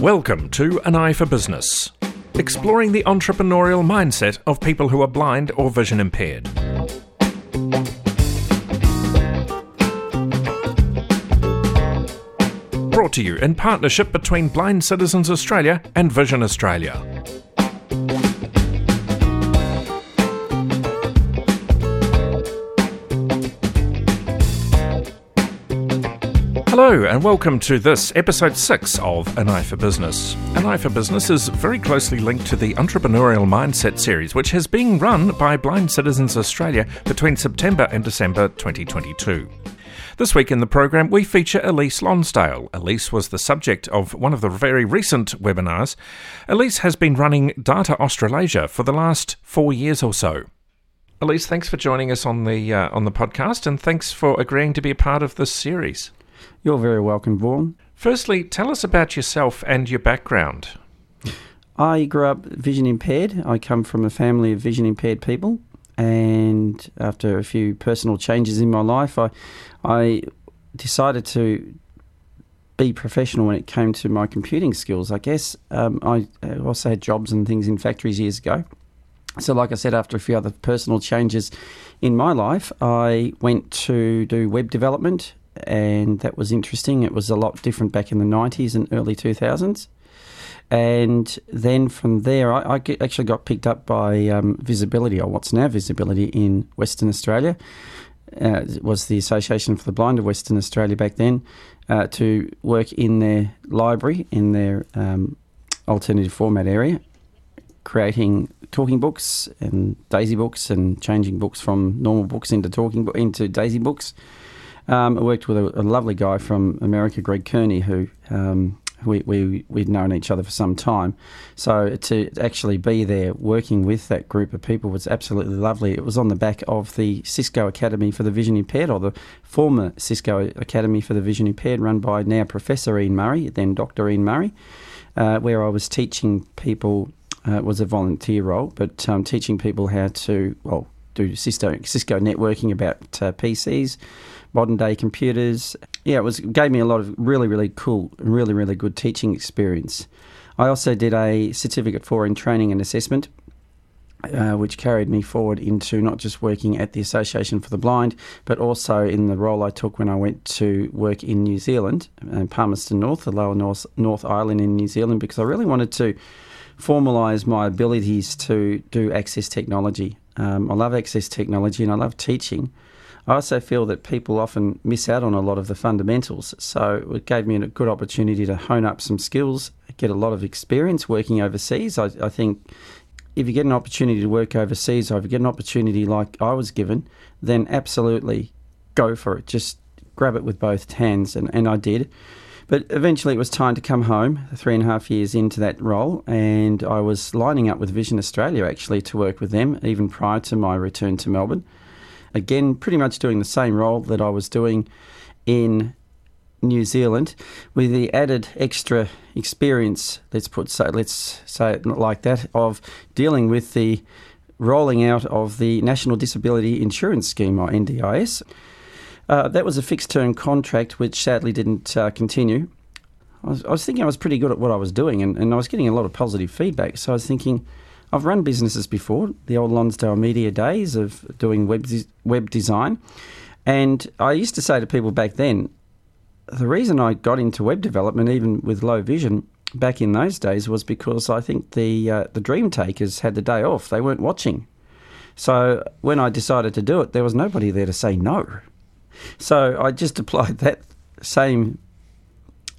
Welcome to An Eye for Business, exploring the entrepreneurial mindset of people who are blind or vision impaired. Brought to you in partnership between Blind Citizens Australia and Vision Australia. Hello, and welcome to this episode 6 of An Eye for Business. An Eye for Business is very closely linked to the Entrepreneurial Mindset series, which has been run by Blind Citizens Australia between September and December 2022. This week in the program, we feature Elise Lonsdale. Elise was the subject of one of the very recent webinars. Elise has been running Data Australasia for the last four years or so. Elise, thanks for joining us on the uh, on the podcast, and thanks for agreeing to be a part of this series. You're very welcome, Vaughan. Firstly, tell us about yourself and your background. I grew up vision impaired. I come from a family of vision impaired people, and after a few personal changes in my life, I, I decided to be professional when it came to my computing skills. I guess um, I also had jobs and things in factories years ago. So, like I said, after a few other personal changes in my life, I went to do web development, and that was interesting. It was a lot different back in the 90s and early 2000s. And then from there, I, I actually got picked up by um, Visibility, or what's now Visibility in Western Australia. Uh, it was the Association for the Blind of Western Australia back then, uh, to work in their library, in their um, alternative format area, creating talking books and Daisy books and changing books from normal books into talking into Daisy books. Um, I worked with a, a, lovely guy from America, Greg Kearney, who um, we, we, we'd known each other for some time. So to actually be there working with that group of people was absolutely lovely. It was on the back of the Cisco Academy for the Vision Impaired, or the former Cisco Academy for the Vision Impaired, run by now Professor Ian Murray, then Dr. Ian Murray, uh, where I was teaching people, uh, it was a volunteer role, but um, teaching people how to, well, do Cisco, Cisco networking about uh, PCs, modern day computers. Yeah, it was gave me a lot of really really cool, really really good teaching experience. I also did a certificate for in training and assessment. Uh, which carried me forward into not just working at the Association for the Blind, but also in the role I took when I went to work in New Zealand, in uh, Palmerston North, the lower North, North Island in New Zealand, because I really wanted to formalise my abilities to do access technology. Um, I love access technology and I love teaching. I also feel that people often miss out on a lot of the fundamentals. So it gave me a good opportunity to hone up some skills, get a lot of experience working overseas. I, I think if you get an opportunity to work overseas or if you get an opportunity like I was given, then absolutely go for it. Just grab it with both hands. And, and I did. But eventually it was time to come home, three and a half years into that role, and I was lining up with Vision Australia actually to work with them even prior to my return to Melbourne. Again, pretty much doing the same role that I was doing in New Zealand, with the added extra experience. Let's put so let's say it like that of dealing with the rolling out of the National Disability Insurance Scheme or NDIS. Uh, that was a fixed term contract, which sadly didn't uh, continue. I was, I was, thinking I was pretty good at what I was doing, and, and I was getting a lot of positive feedback. So I was thinking, I've run businesses before, the old Lonsdale Media days of doing web web design, and I used to say to people back then, the reason I got into web development, even with low vision, back in those days, was because I think the uh, the dream takers had the day off; they weren't watching. So when I decided to do it, there was nobody there to say no. So I just applied that same,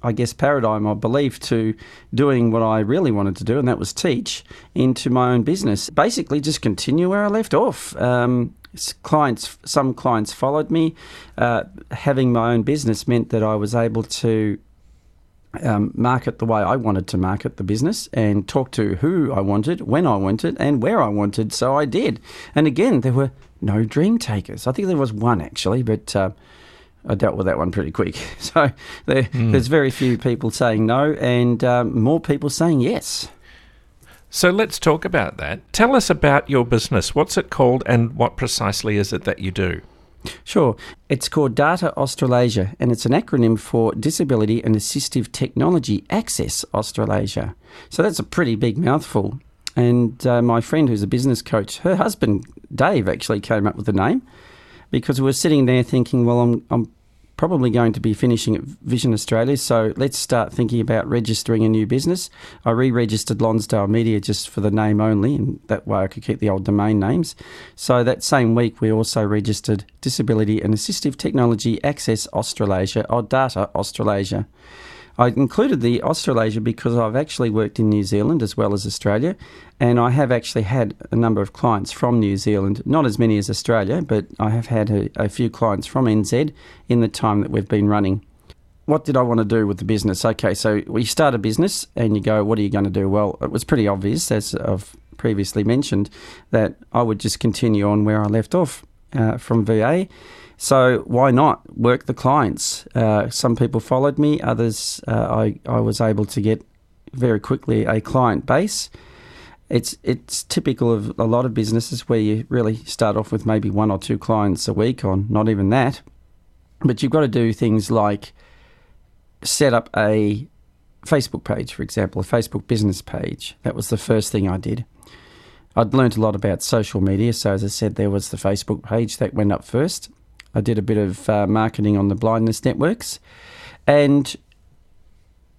I guess, paradigm or belief to doing what I really wanted to do, and that was teach into my own business. Basically, just continue where I left off. Um, clients, some clients followed me. Uh, having my own business meant that I was able to um, market the way I wanted to market the business and talk to who I wanted, when I wanted, and where I wanted. So I did. And again, there were no dream takers. I think there was one actually, but uh, I dealt with that one pretty quick. So there, mm. there's very few people saying no, and um, more people saying yes. So let's talk about that. Tell us about your business. What's it called, and what precisely is it that you do? Sure. It's called Data Australasia, and it's an acronym for Disability and Assistive Technology Access Australasia. So that's a pretty big mouthful. And uh, my friend, who's a business coach, her husband, Dave, actually came up with the name because we were sitting there thinking, well, I'm, I'm probably going to be finishing at Vision Australia, so let's start thinking about registering a new business. I re registered Lonsdale Media just for the name only, and that way I could keep the old domain names. So that same week, we also registered Disability and Assistive Technology Access Australasia or Data Australasia. I included the Australasia because I've actually worked in New Zealand as well as Australia, and I have actually had a number of clients from New Zealand, not as many as Australia, but I have had a, a few clients from NZ in the time that we've been running. What did I want to do with the business? Okay, so we start a business and you go, what are you going to do? Well, it was pretty obvious, as I've previously mentioned, that I would just continue on where I left off uh, from VA so why not work the clients? Uh, some people followed me, others uh, I, I was able to get very quickly a client base. It's it's typical of a lot of businesses where you really start off with maybe one or two clients a week, or not even that. But you've got to do things like set up a Facebook page, for example, a Facebook business page. That was the first thing I did. I'd learnt a lot about social media, so as I said, there was the Facebook page that went up first. I did a bit of uh, marketing on the blindness networks. And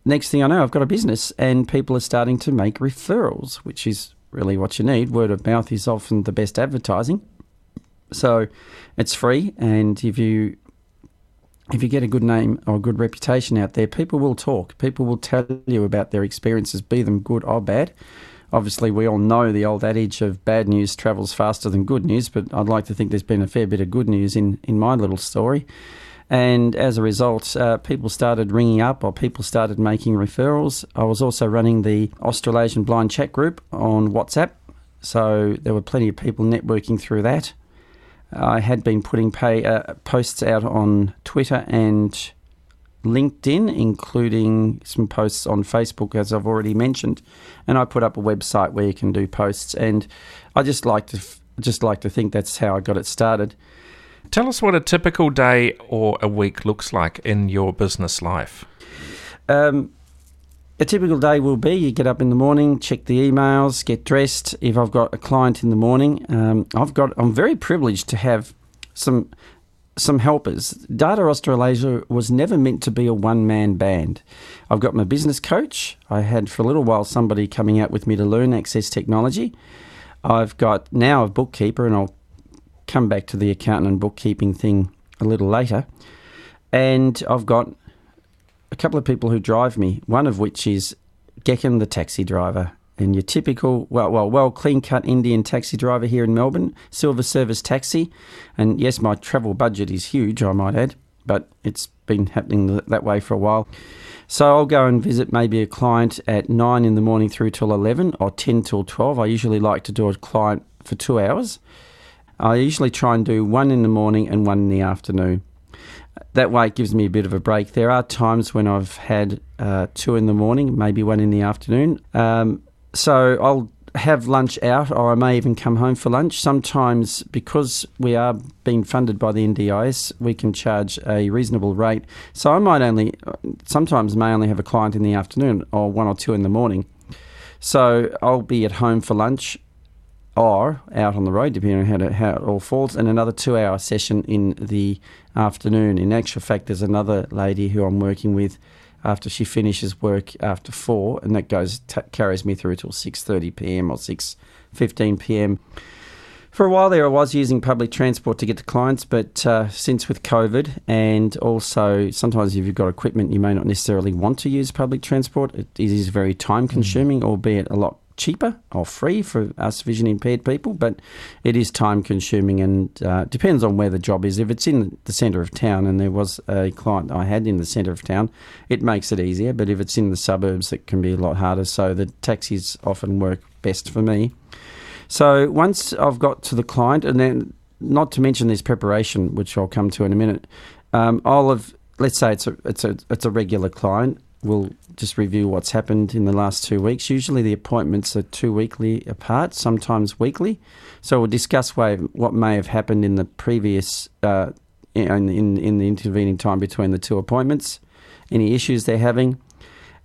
next thing I know, I've got a business and people are starting to make referrals, which is really what you need. Word of mouth is often the best advertising. So it's free. And if you if you get a good name or a good reputation out there, people will talk. People will tell you about their experiences, be them good or bad obviously we all know the old adage of bad news travels faster than good news, but I'd like to think there's been a fair bit of good news in, in my little story. And as a result, uh, people started ringing up or people started making referrals. I was also running the Australasian Blind Chat Group on WhatsApp, so there were plenty of people networking through that. I had been putting pay, uh, posts out on Twitter and LinkedIn, including some posts on Facebook, as I've already mentioned, and I put up a website where you can do posts. And I just like to just like to think that's how I got it started. Tell us what a typical day or a week looks like in your business life. Um, a typical day will be you get up in the morning, check the emails, get dressed. If I've got a client in the morning, um, I've got I'm very privileged to have some some helpers. Data Australasia was never meant to be a one man band. I've got my business coach. I had for a little while somebody coming out with me to learn access technology. I've got now a bookkeeper, and I'll come back to the accountant and bookkeeping thing a little later. And I've got a couple of people who drive me, one of which is Gecken, the taxi driver and your typical, well, well, well clean cut Indian taxi driver here in Melbourne, silver service taxi. And yes, my travel budget is huge, I might add, but it's been happening that way for a while. So I'll go and visit maybe a client at 9 in the morning through till 11 or 10 till 12. I usually like to do a client for two hours. I usually try and do one in the morning and one in the afternoon. That way it gives me a bit of a break. There are times when I've had uh, two in the morning, maybe one in the afternoon. Um, so I'll have lunch out, or I may even come home for lunch. Sometimes, because we are being funded by the NDIS, we can charge a reasonable rate. So I might only, sometimes may only have a client in the afternoon or one or two in the morning. So I'll be at home for lunch or out on the road, depending on how, to, how it all falls, and another two hour session in the afternoon. In actual fact, there's another lady who I'm working with after she finishes work after four, and that goes t- carries me through till six thirty p.m. or six fifteen p.m. For a while there, I was using public transport to get to clients, but uh, since with COVID, and also sometimes if you've got equipment, you may not necessarily want to use public transport. It is very time consuming, mm. albeit a lot cheaper or free for us vision impaired people, but it is time consuming and uh, depends on where the job is. If it's in the centre of town, and there was a client I had in the centre of town, it makes it easier. But if it's in the suburbs, it can be a lot harder. So the taxis often work best for me. So once I've got to the client, and then not to mention this preparation, which I'll come to in a minute, um, I'll have let's say it's a it's a it's a regular client we'll just review what's happened in the last two weeks. Usually the appointments are two weekly apart, sometimes weekly. So we'll discuss what may have happened in the previous, uh, in, in, in the intervening time between the two appointments, any issues they're having.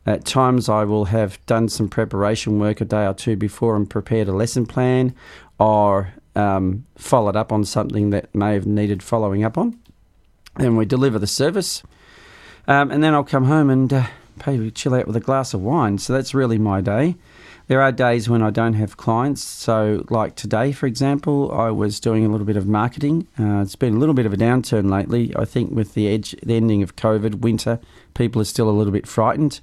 At times, I will have done some preparation work a day or two before and prepared a lesson plan or um, followed up on something that may have needed following up on. Then we deliver the service. Um, and then I'll come home and uh, maybe chill out with a glass of wine. So that's really my day. There are days when I don't have clients. So, like today, for example, I was doing a little bit of marketing. Uh, it's been a little bit of a downturn lately. I think with the edge, the ending of COVID, winter, people are still a little bit frightened.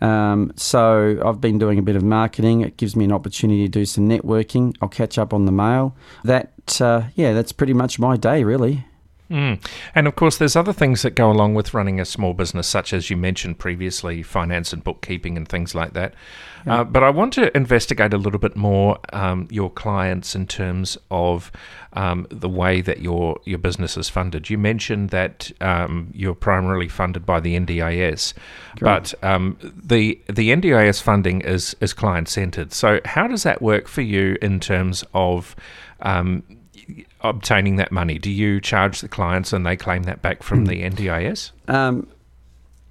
Um, so I've been doing a bit of marketing. It gives me an opportunity to do some networking. I'll catch up on the mail. That, uh, yeah, that's pretty much my day, really. Mm. And of course, there's other things that go along with running a small business, such as you mentioned previously, finance and bookkeeping and things like that. Yeah. Uh, but I want to investigate a little bit more um, your clients in terms of um, the way that your your business is funded. You mentioned that um, you're primarily funded by the NDIS, but um, the the NDIS funding is is client centered. So how does that work for you in terms of um, obtaining that money? Do you charge the clients and they claim that back from hmm. the NDIS? Um,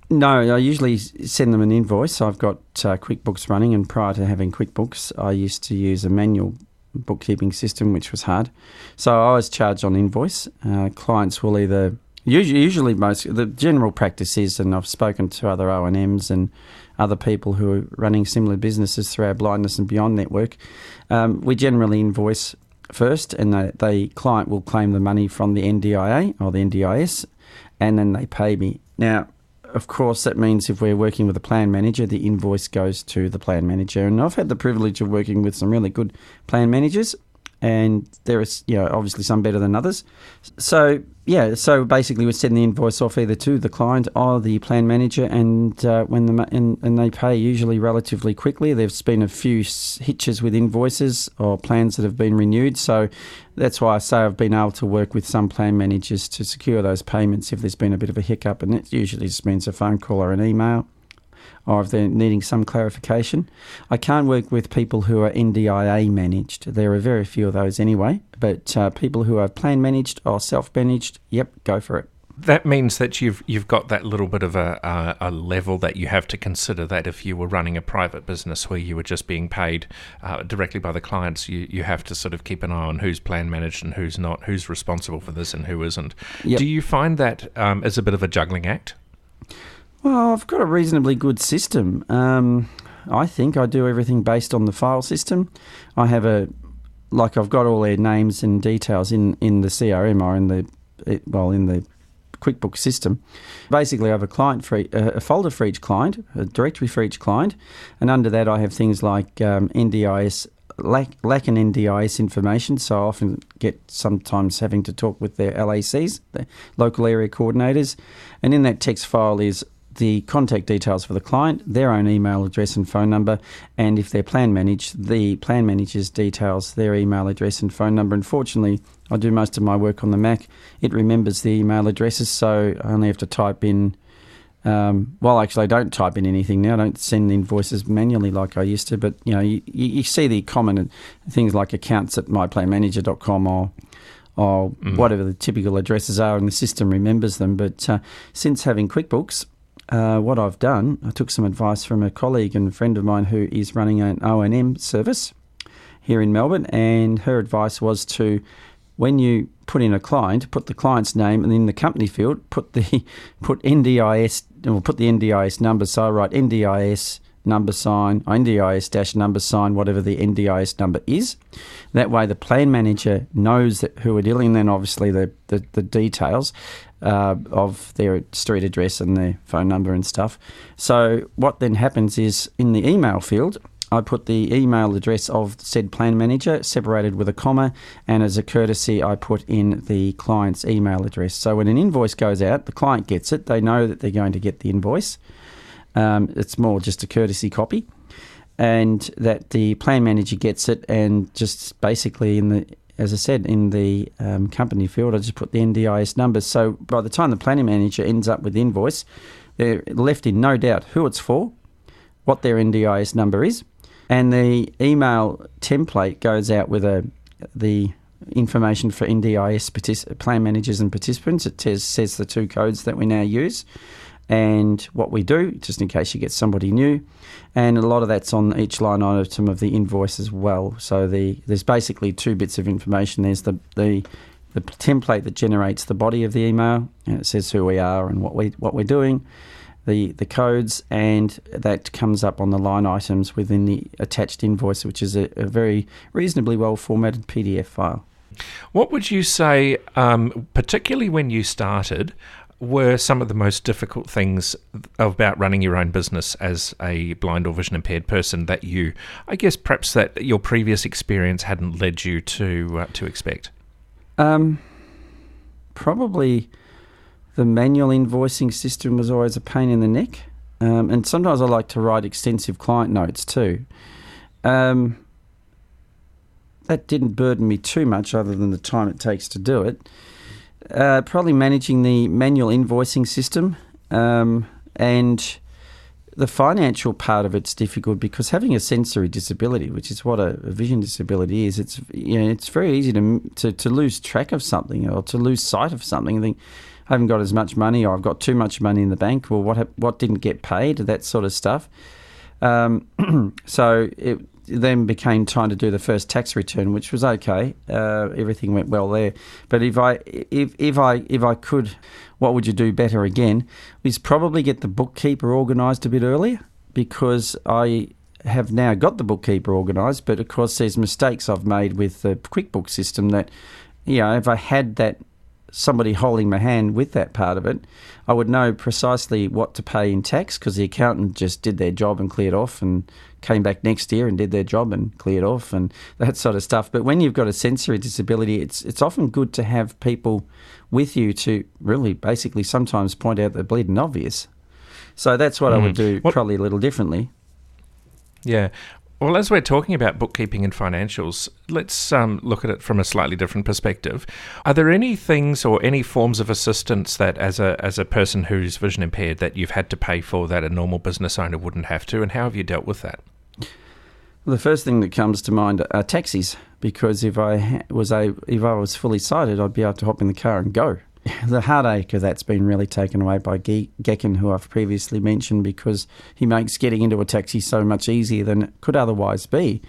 no, I usually send them an invoice. I've got uh, QuickBooks running, and prior to having QuickBooks, I used to use a manual bookkeeping system, which was hard. So I was charged on invoice. Uh, clients will either usually, usually most the general practice is, and I've spoken to other O and M's and other people who are running similar businesses through our blindness and beyond network. Um, we generally invoice first, and the, the client will claim the money from the NDIA or the NDIS, and then they pay me. Now, of course, that means if we're working with a plan manager, the invoice goes to the plan manager. And I've had the privilege of working with some really good plan managers and there is you know obviously some better than others. So yeah, so basically we send the invoice off either to the client or the plan manager, and uh, when the and, and they pay usually relatively quickly. There's been a few hitches with invoices or plans that have been renewed, so that's why I say I've been able to work with some plan managers to secure those payments if there's been a bit of a hiccup, and it usually just means a phone call or an email or if they're needing some clarification. I can't work with people who are NDIA managed. There are very few of those anyway, but uh, people who are plan managed or self managed, yep, go for it. That means that you've you've got that little bit of a, a, a level that you have to consider. That if you were running a private business where you were just being paid uh, directly by the clients, you, you have to sort of keep an eye on who's plan managed and who's not, who's responsible for this and who isn't. Yep. Do you find that um, as a bit of a juggling act? Well, I've got a reasonably good system. Um, I think I do everything based on the file system. I have a like I've got all their names and details in, in the CRM or in the well in the QuickBooks system. Basically, I have a client for a folder for each client, a directory for each client, and under that I have things like um, NDIS lack, lack an NDIS information, so I often get sometimes having to talk with their LACs, the local area coordinators, and in that text file is the contact details for the client, their own email address and phone number, and if they're plan managed, the plan manager's details, their email address and phone number. Unfortunately, I do most of my work on the Mac. It remembers the email addresses, so I only have to type in. Um, well, actually, I don't type in anything now. I don't send invoices manually like I used to. But you know, you, you see the common things like accounts at myplanmanager.com or or mm. whatever the typical addresses are, and the system remembers them. But uh, since having QuickBooks, uh, what I've done, I took some advice from a colleague and friend of mine who is running an O and M service here in Melbourne, and her advice was to, when you put in a client, put the client's name, and in the company field, put the put NDIS or put the NDIS number. So I write NDIS number sign, NDIS dash number sign, whatever the NDIS number is. That way, the plan manager knows that who we're dealing. Then obviously the the, the details uh, of their street address and their phone number and stuff. So what then happens is in the email field, I put the email address of said plan manager separated with a comma, and as a courtesy, I put in the client's email address. So when an invoice goes out, the client gets it. They know that they're going to get the invoice. Um, it's more just a courtesy copy, and that the plan manager gets it, and just basically in the as I said, in the um, company field, I just put the NDIS numbers. So by the time the planning manager ends up with the invoice, they're left in no doubt who it's for, what their NDIS number is, and the email template goes out with a the information for NDIS partic- plan managers and participants. It says, says the two codes that we now use and what we do, just in case you get somebody new. And a lot of that's on each line item of the invoice as well. So the there's basically two bits of information. There's the the the template that generates the body of the email, and it says who we are and what we what we're doing, the the codes, and that comes up on the line items within the attached invoice, which is a, a very reasonably well formatted PDF file. What would you say, um, particularly when you started, were some of the most difficult things about running your own business as a blind or vision impaired person that you, I guess, perhaps that your previous experience hadn't led you to uh, to expect? Um, probably the manual invoicing system was always a pain in the neck, um, and sometimes I like to write extensive client notes too. Um, that didn't burden me too much, other than the time it takes to do it. Uh, probably managing the manual invoicing system um, and the financial part of it's difficult because having a sensory disability, which is what a, a vision disability is, it's you know, it's very easy to, to to lose track of something or to lose sight of something. I think I haven't got as much money, or I've got too much money in the bank. Well, what what didn't get paid? That sort of stuff. Um, so it, then became time to do the first tax return, which was okay. Uh, everything went well there. But if I if if I if I could, what would you do better again? Is probably get the bookkeeper organised a bit earlier because I have now got the bookkeeper organised, but of course there's mistakes I've made with the QuickBooks system that, you know, if I had that somebody holding my hand with that part of it, I would know precisely what to pay in tax because the accountant just did their job and cleared off and came back next year and did their job and cleared off and that sort of stuff. But when you've got a sensory disability, it's it's often good to have people with you to really basically sometimes point out the bleeding obvious. So that's what mm. I would mm. do what, probably a little differently. Yeah. Well, as we're talking about bookkeeping and financials, let's um, look at it from a slightly different perspective. Are there any things or any forms of assistance that, as a as a person who's vision impaired, that you've had to pay for that a normal business owner wouldn't have to, and how have you dealt with that? The first thing that comes to mind are taxis, because if I was a if I was fully sighted, I'd be able to hop in the car and go. The heartache of that's been really taken away by Gekken, who I've previously mentioned, because he makes getting into a taxi so much easier than it could otherwise be.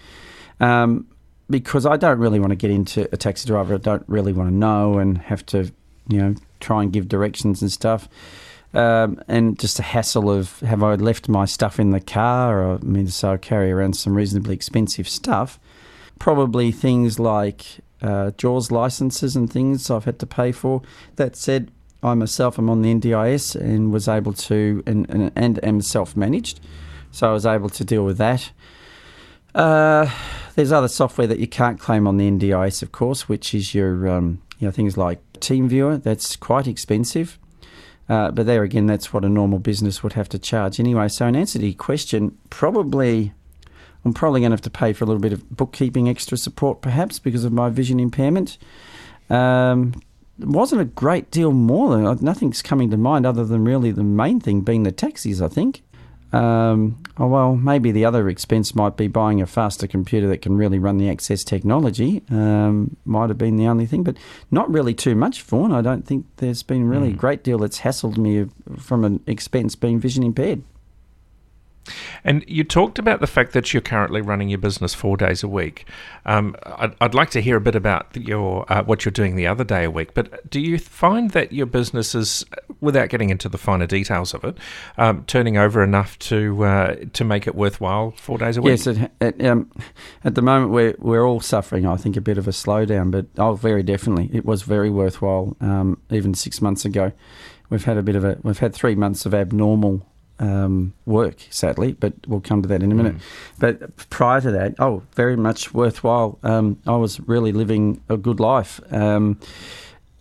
Um, because I don't really want to get into a taxi driver I don't really want to know and have to, you know, try and give directions and stuff um, and just a hassle of have I left my stuff in the car, or I mean, so I carry around some reasonably expensive stuff. Probably things like uh, JAWS licenses and things I've had to pay for. That said, I myself am on the NDIS and was able to, and, and, and am self managed, so I was able to deal with that. Uh, there's other software that you can't claim on the NDIS, of course, which is your um, you know things like TeamViewer. That's quite expensive. Uh, but there again, that's what a normal business would have to charge anyway. So, in answer to your question, probably I'm probably going to have to pay for a little bit of bookkeeping extra support, perhaps because of my vision impairment. Um, wasn't a great deal more than nothing's coming to mind other than really the main thing being the taxis. I think. Um, oh, well, maybe the other expense might be buying a faster computer that can really run the Access technology. Um, might have been the only thing, but not really too much, Vaughan. I don't think there's been really mm. a great deal that's hassled me from an expense being vision impaired. And you talked about the fact that you're currently running your business four days a week. Um, I'd, I'd, like to hear a bit about your uh, what you're doing the other day a week. But do you find that your business is, without getting into the finer details of it, um, turning over enough to uh, to make it worthwhile four days a week? Yes, it, it, um, at the moment we're we're all suffering. I think a bit of a slowdown, but oh, very definitely, it was very worthwhile. Um, even six months ago, we've had a bit of a we've had three months of abnormal um, work, sadly, but we'll come to that in a minute. Mm. But prior to that, oh, very much worthwhile. Um, I was really living a good life. Um,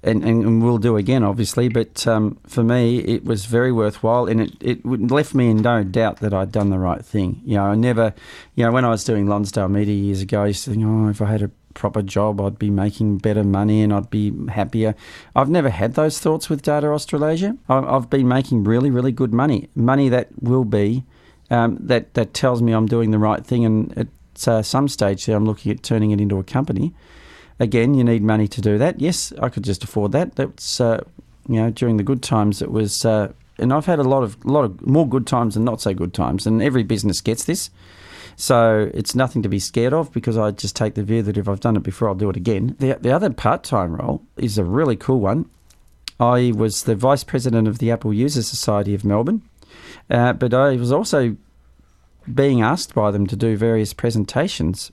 and, and, we'll do again, obviously. But um, for me, it was very worthwhile, and it, it left me in no doubt that I'd done the right thing. You know, I never, you know, when I was doing Lonsdale Media years ago, I used to think, oh, if I had a proper job, I'd be making better money and I'd be happier. I've never had those thoughts with Data Australasia. I've been making really, really good money, money that will be, um, that, that tells me I'm doing the right thing. And at uh, some stage there, I'm looking at turning it into a company. Again, you need money to do that. Yes, I could just afford that. That's, uh, you know, during the good times, it was, uh, and I've had a lot of, lot of more good times than not so good times. And every business gets this. So it's nothing to be scared of because I just take the view that if I've done it before, I'll do it again. The, the other part time role is a really cool one. I was the vice president of the Apple User Society of Melbourne, uh, but I was also being asked by them to do various presentations.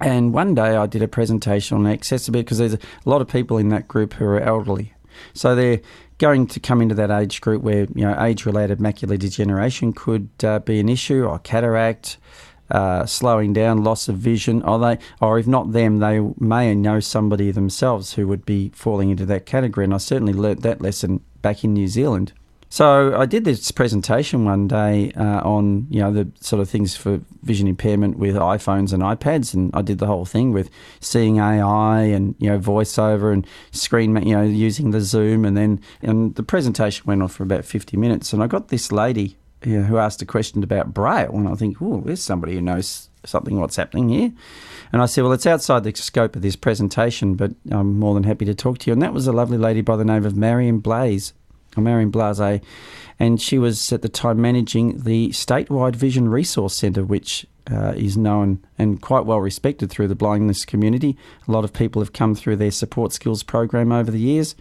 And one day I did a presentation on accessibility because there's a lot of people in that group who are elderly. So they're going to come into that age group where you know age-related macular degeneration could uh, be an issue, or cataract, uh, slowing down, loss of vision, or they, or if not them, they may know somebody themselves who would be falling into that category. And I certainly learnt that lesson back in New Zealand. So I did this presentation one day uh, on you know the sort of things for vision impairment with iPhones and iPads, and I did the whole thing with seeing AI and you know voiceover and screen you know using the Zoom, and then and the presentation went on for about fifty minutes, and I got this lady you know, who asked a question about Braille, and I think, oh, there's somebody who knows something what's happening here. And I said, well, it's outside the scope of this presentation, but I'm more than happy to talk to you. And that was a lovely lady by the name of Marion Blaze Marion Blase, and she was at the time managing the statewide Vision Resource Centre, which uh, is known and quite well respected through the blindness community. A lot of people have come through their support skills program over the years.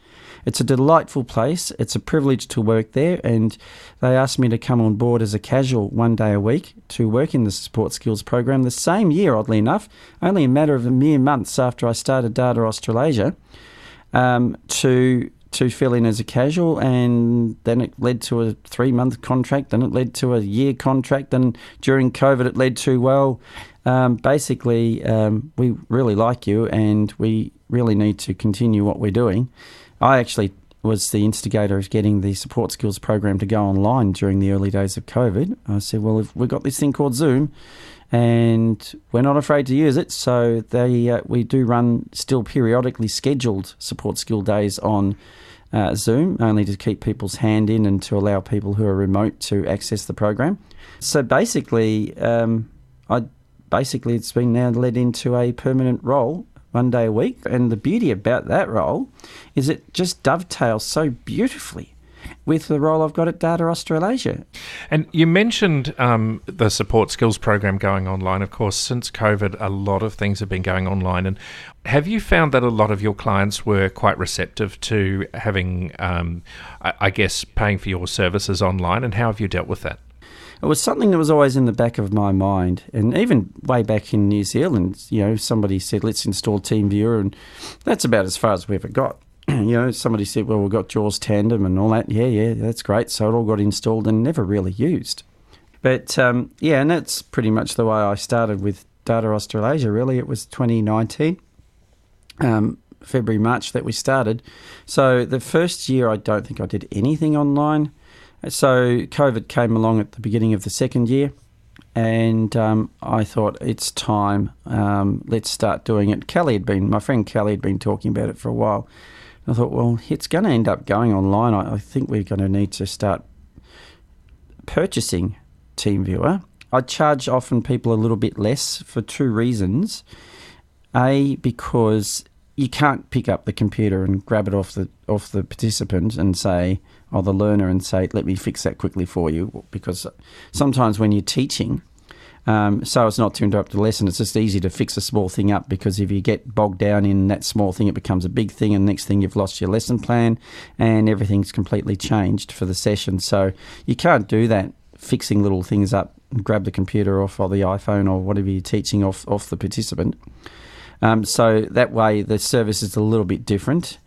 It's a delightful place. It's a privilege to work there, and they asked me to come on board as a casual one day a week to work in the support skills program the same year, oddly enough, only a matter of a mere months after I started Data Australasia, um, to to fill in as a casual, and then it led to a three month contract, then it led to a year contract, and during COVID, it led to, well, um, basically, um, we really like you and we really need to continue what we're doing. I actually was the instigator of getting the support skills program to go online during the early days of COVID. I said, well, if we've got this thing called Zoom, and we're not afraid to use it. So they uh, we do run still periodically scheduled support skill days on uh, Zoom, only to keep people's hand in and to allow people who are remote to access the program. So basically, um, I basically it's been now led into a permanent role one day a week, and the beauty about that role is it just dovetails so beautifully with the role I've got at Data Australasia. And you mentioned um, the support skills program going online. Of course, since COVID, a lot of things have been going online. And have you found that a lot of your clients were quite receptive to having, um, I, I guess, paying for your services online? And how have you dealt with that? it was something that was always in the back of my mind. And even way back in New Zealand, you know, somebody said, let's install TeamViewer, and that's about as far as we ever got. you know, somebody said, well, we've got JAWS Tandem and all that. Yeah, yeah, that's great. So it all got installed and never really used. But um, yeah, and that's pretty much the way I started with Data Australasia, really. It was 2019, um, February, March that we started. So the first year, I don't think I did anything online. So COVID came along at the beginning of the second year. And um, I thought it's time. Um, let's start doing it. Kelly had been, my friend Kelly had been talking about it for a while, I thought, well, it's going to end up going online. I, I think we're going to need to start purchasing TeamViewer. I charge often people a little bit less for two reasons. A, because you can't pick up the computer and grab it off the off the participant and say, or the learner and say, let me fix that quickly for you. Because sometimes when you're teaching, um, so as not to interrupt the lesson, it's just easy to fix a small thing up because if you get bogged down in that small thing, it becomes a big thing, and next thing you've lost your lesson plan and everything's completely changed for the session. So you can't do that fixing little things up, grab the computer off or the iPhone or whatever you're teaching off off the participant. Um, so that way the service is a little bit different.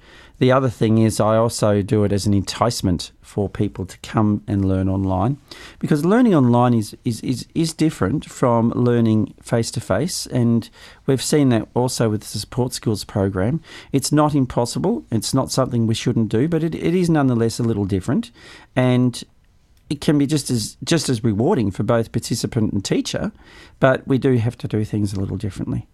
The other thing is, I also do it as an enticement for people to come and learn online because learning online is, is, is, is different from learning face to face. And we've seen that also with the support skills program. It's not impossible, it's not something we shouldn't do, but it, it is nonetheless a little different. And it can be just as just as rewarding for both participant and teacher, but we do have to do things a little differently.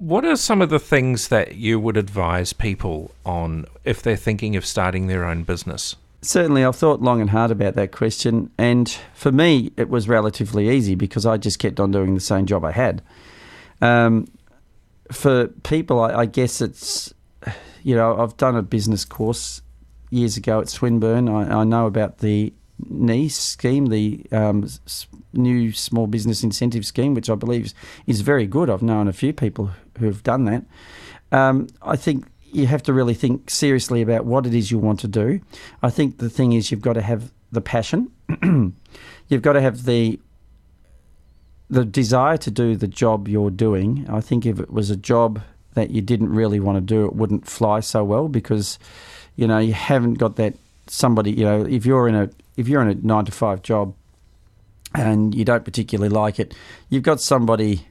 What are some of the things that you would advise people on if they're thinking of starting their own business? Certainly, I've thought long and hard about that question. And for me, it was relatively easy because I just kept on doing the same job I had. Um, for people, I, I guess it's, you know, I've done a business course years ago at Swinburne. I, I know about the NEIS scheme, the um, new small business incentive scheme, which I believe is very good. I've known a few people who have done that. Um, I think you have to really think seriously about what it is you want to do. I think the thing is you've got to have the passion. you've got to have the the desire to do the job you're doing. I think if it was a job that you didn't really want to do, it wouldn't fly so well because you know you haven't got that somebody. You know, if you're in a if you're in a nine to five job and you don't particularly like it, you've got somebody.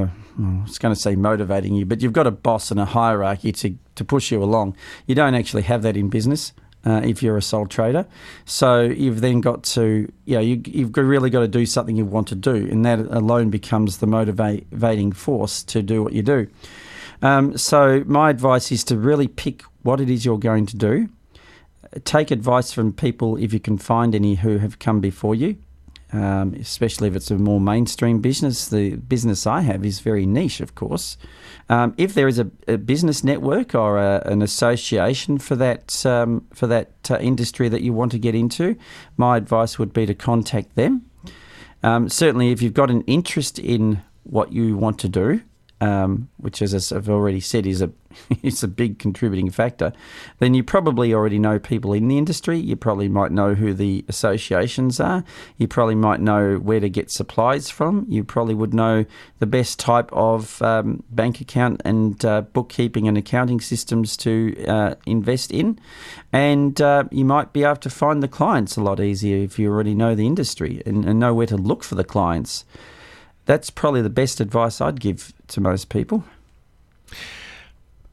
I was going to say motivating you, but you've got a boss and a hierarchy to, to push you along. You don't actually have that in business. Uh, if you're a sole trader. So you've then got to, you know, you, have really got to do something you want to do, and that alone becomes the motivating force to do what you do. Um, so my advice is to really pick what it is you're going to do, take advice from people if you can find any who have come before you. Um, especially if it's a more mainstream business. The business I have is very niche, of course. Um, if there is a, a, business network or a, an association for that um, for that uh, industry that you want to get into, my advice would be to contact them. Um, certainly, if you've got an interest in what you want to do, um, which, as I've already said, is a is a big contributing factor, then you probably already know people in the industry. You probably might know who the associations are. You probably might know where to get supplies from. You probably would know the best type of um, bank account and uh, bookkeeping and accounting systems to uh, invest in, and uh, you might be able to find the clients a lot easier if you already know the industry and, and know where to look for the clients that's probably the best advice I'd give to most people.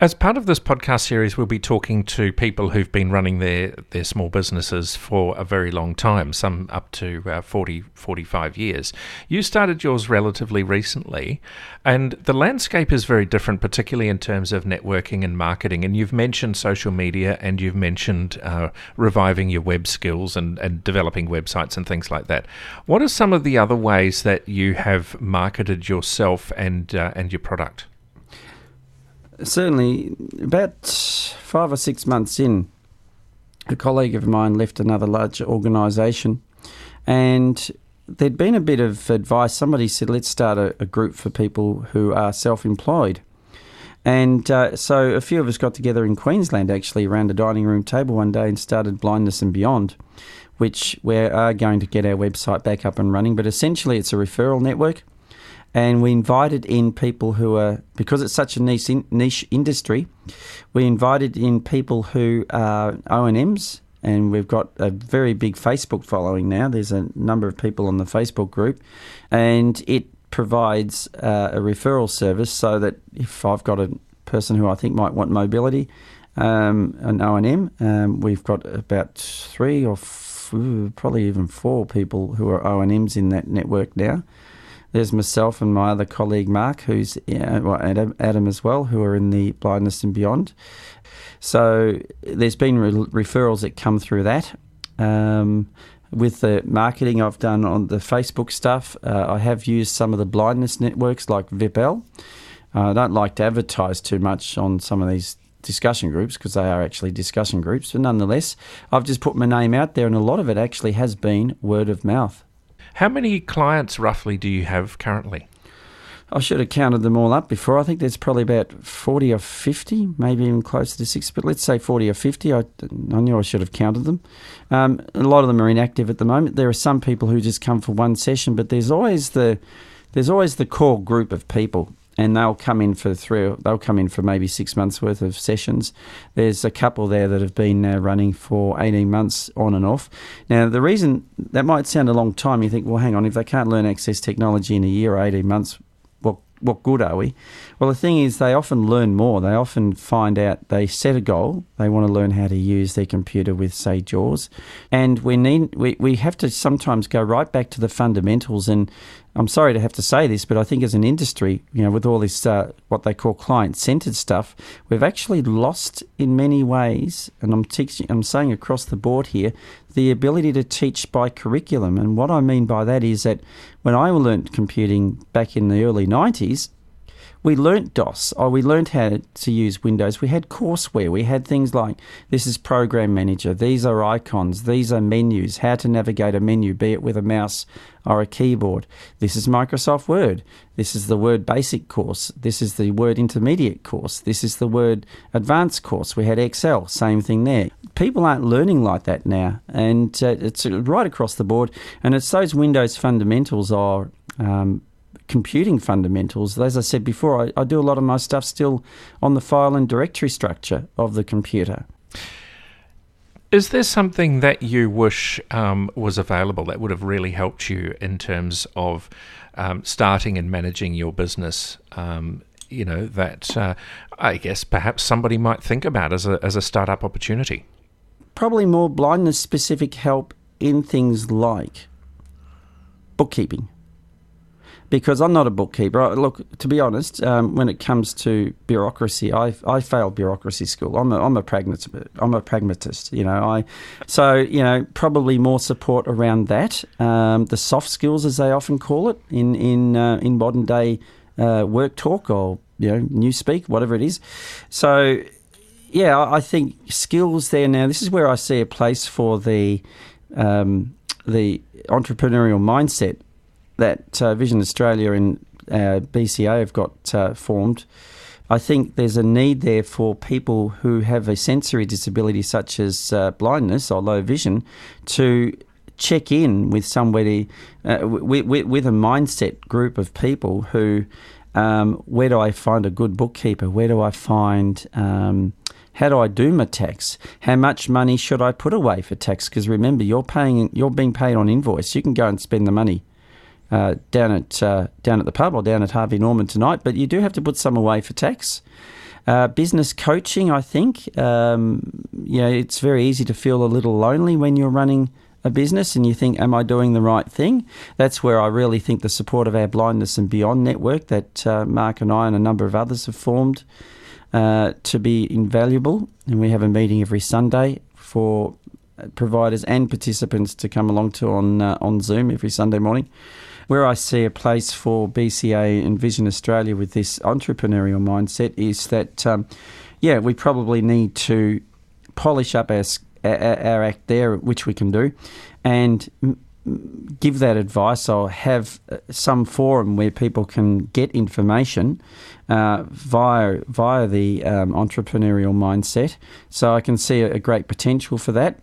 As part of this podcast series, we'll be talking to people who've been running their, their small businesses for a very long time, some up to uh, 40, 45 years. You started yours relatively recently, and the landscape is very different, particularly in terms of networking and marketing. And you've mentioned social media and you've mentioned uh, reviving your web skills and, and developing websites and things like that. What are some of the other ways that you have marketed yourself and, uh, and your product? Certainly about five or six months in, a colleague of mine left another large organisation, and there'd been a bit of advice. Somebody said, "Let's start a, a group for people who are self-employed." And uh, so a few of us got together in Queensland actually around a dining room table one day and started Blindness and Beyond, which we are going to get our website back up and running. But essentially, it's a referral network and we invited in people who are because it's such a niche niche industry. We invited in people who are O and M's, and we've got a very big Facebook following now. There's a number of people on the Facebook group, and it provides uh, a referral service so that if I've got a person who I think might want mobility, um, an O and M, um, we've got about three or probably even four people who are O and M's in that network now. There's myself and my other colleague Mark, who's well, Adam, Adam as well, who are in the blindness and beyond. So there's been re- referrals that come through that. Um, with the marketing I've done on the Facebook stuff, uh, I have used some of the blindness networks like Vipel. Uh, I don't like to advertise too much on some of these discussion groups because they are actually discussion groups, but nonetheless, I've just put my name out there, and a lot of it actually has been word of mouth. How many clients roughly do you have currently? I should have counted them all up before. I think there's probably about 40 or 50, maybe even closer to 60, but let's say 40 or 50. I, I knew I should have counted them. Um, a lot of them are inactive at the moment. There are some people who just come for one session, but there's always the there's always the core group of people and they'll come in for three. They'll come in for maybe six months worth of sessions. There's a couple there that have been uh, running for eighteen months on and off. Now, the reason that might sound a long time, you think, well, hang on, if they can't learn access technology in a year or eighteen months, what good are we? Well, the thing is, they often learn more. They often find out they set a goal. They want to learn how to use their computer with, say, JAWS, and we need we, we have to sometimes go right back to the fundamentals. And I'm sorry to have to say this, but I think as an industry, you know, with all this uh, what they call client-centered stuff, we've actually lost in many ways, and I'm teaching, I'm saying across the board here, the ability to teach by curriculum. And what I mean by that is that when I learnt computing back in the early 90s, we learnt DOS, or we learnt how to use Windows. We had courseware. We had things like this is Program Manager, these are icons, these are menus, how to navigate a menu, be it with a mouse or a keyboard. This is Microsoft Word. This is the Word Basic course. This is the Word Intermediate course. This is the Word Advanced course. We had Excel, same thing there. People aren't learning like that now, and uh, it's right across the board. And it's those Windows fundamentals are um, computing fundamentals. As I said before, I, I, do a lot of my stuff still on the file and directory structure of the computer. Is there something that you wish um, was available that would have really helped you in terms of um, starting and managing your business? Um, you know that uh, I guess perhaps somebody might think about as a as a startup opportunity. Probably more blindness specific help in things like bookkeeping because I'm not a bookkeeper. Look, to be honest, um, when it comes to bureaucracy, I I failed bureaucracy school. I'm a I'm a pragmatist. I'm a pragmatist. You know, I so you know probably more support around that. Um, the soft skills, as they often call it in in uh, in modern day uh, work talk or you know new speak, whatever it is. So yeah, I think skills there now. This is where I see a place for the um, the entrepreneurial mindset that uh, Vision Australia and uh, BCA have got uh, formed, I think there's a need there for people who have a sensory disability such as uh, blindness or low vision to check in with somebody, uh, with, with, with, a mindset group of people who, um, where do I find a good bookkeeper? Where do I find um, how do I do my tax? How much money should I put away for tax? Because remember, you're paying, you're being paid on invoice. You can go and spend the money uh, down at uh, down at the pub or down at Harvey Norman tonight, but you do have to put some away for tax. Uh, business coaching, I think, um, you know, it's very easy to feel a little lonely when you're running a business and you think, "Am I doing the right thing?" That's where I really think the support of our Blindness and Beyond network that uh, Mark and I and a number of others have formed uh, to be invaluable. And we have a meeting every Sunday for providers and participants to come along to on uh, on Zoom every Sunday morning where I see a place for BCA and Vision Australia with this entrepreneurial mindset is that, um, yeah, we probably need to polish up our, our act there, which we can do, and give that advice or have uh, some forum where people can get information uh, via via the um, entrepreneurial mindset. So I can see a, a great potential for that.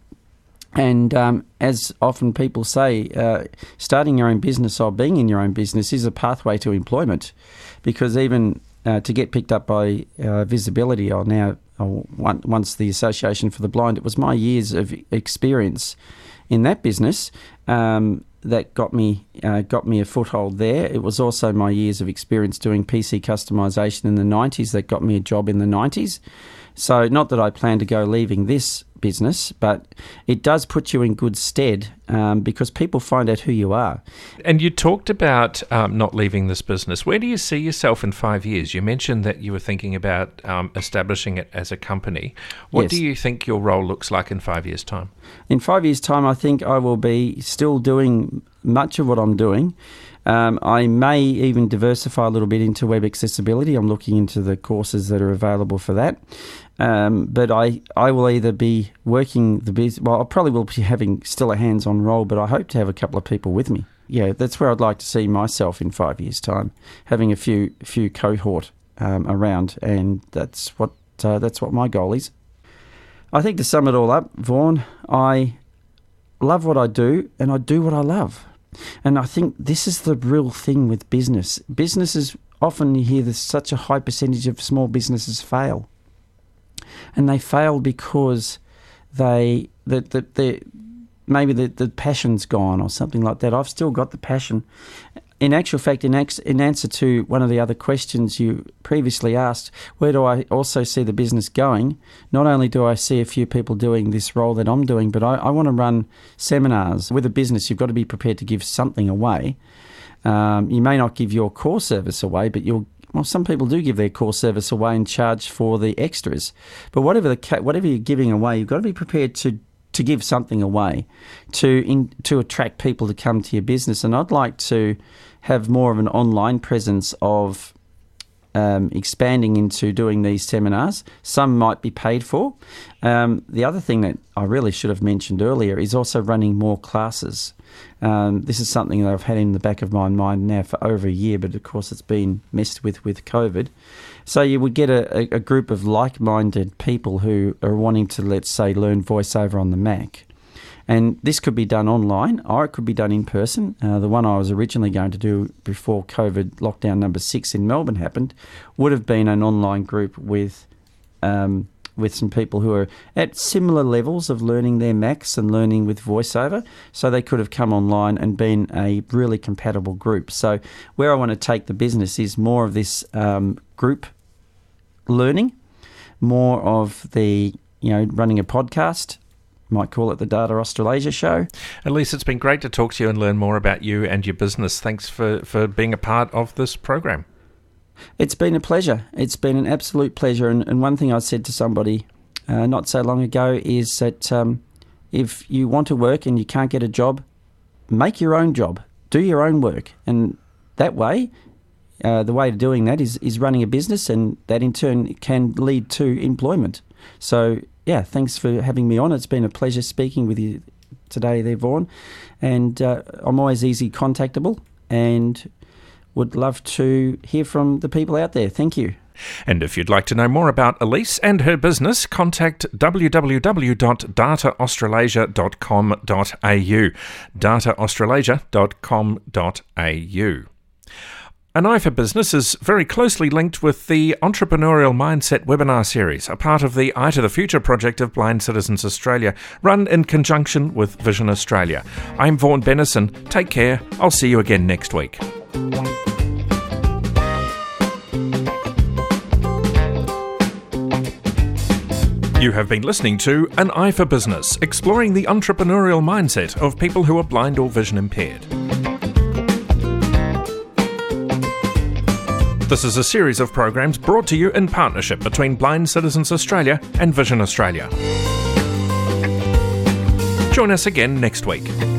And um, as often people say, uh, starting your own business or being in your own business is a pathway to employment because even uh, to get picked up by uh, Visibility or now, or once the Association for the Blind, it was my years of experience in that business um, that got me uh, got me a foothold there. It was also my years of experience doing PC customization in the 90s that got me a job in the 90s. So, not that I plan to go leaving this business, but it does put you in good stead um, because people find out who you are. And you talked about um, not leaving this business. Where do you see yourself in five years? You mentioned that you were thinking about um, establishing it as a company. What yes. do you think your role looks like in five years' time? In five years' time, I think I will be still doing much of what I'm doing. Um, I may even diversify a little bit into web accessibility. I'm looking into the courses that are available for that. Um, but I, I will either be working the business, well, I probably will be having still a hands on role, but I hope to have a couple of people with me. Yeah, that's where I'd like to see myself in five years' time, having a few few cohort um, around, and that's what uh, that's what my goal is. I think to sum it all up, Vaughan, I love what I do, and I do what I love. And I think this is the real thing with business. Businesses often you hear there's such a high percentage of small businesses fail and they fail because they that that maybe the, the passion's gone or something like that. I've still got the passion. In actual fact, in, ex, in answer to one of the other questions you previously asked, where do I also see the business going? Not only do I see a few people doing this role that I'm doing, but I, I want to run seminars. With a business, you've got to be prepared to give something away. Um, you may not give your core service away, but you'll well, some people do give their core service away and charge for the extras. But whatever the whatever you're giving away, you've got to be prepared to to give something away to in, to attract people to come to your business. And I'd like to have more of an online presence of um, expanding into doing these seminars. Some might be paid for. Um, the other thing that I really should have mentioned earlier is also running more classes. Um, this is something that I've had in the back of my mind now for over a year, but of course it's been messed with with COVID. So you would get a, a group of like-minded people who are wanting to, let's say, learn voiceover on the Mac. And this could be done online or it could be done in person. Uh, the one I was originally going to do before COVID lockdown number six in Melbourne happened would have been an online group with um, with some people who are at similar levels of learning their Macs and learning with voiceover. So they could have come online and been a really compatible group. So where I want to take the business is more of this um, group learning, more of the you know running a podcast might call it the Data Australasia show. Elise, it's been great to talk to you and learn more about you and your business. Thanks for, for being a part of this program. It's been a pleasure. It's been an absolute pleasure. And, and one thing I said to somebody uh, not so long ago is that um, if you want to work and you can't get a job, make your own job, do your own work. And that way, uh, the way of doing that is, is running a business, and that in turn can lead to employment. So, yeah, thanks for having me on. It's been a pleasure speaking with you today, there, Vaughan. And uh, I'm always easy contactable. And would love to hear from the people out there. Thank you. And if you'd like to know more about Elise and her business, contact www.dataaustralasia.com.au. dataaustralasia.com.au. An Eye for Business is very closely linked with the Entrepreneurial Mindset webinar series, a part of the Eye to the Future project of Blind Citizens Australia, run in conjunction with Vision Australia. I'm Vaughan Bennison. Take care. I'll see you again next week. You have been listening to An Eye for Business, exploring the entrepreneurial mindset of people who are blind or vision impaired. This is a series of programs brought to you in partnership between Blind Citizens Australia and Vision Australia. Join us again next week.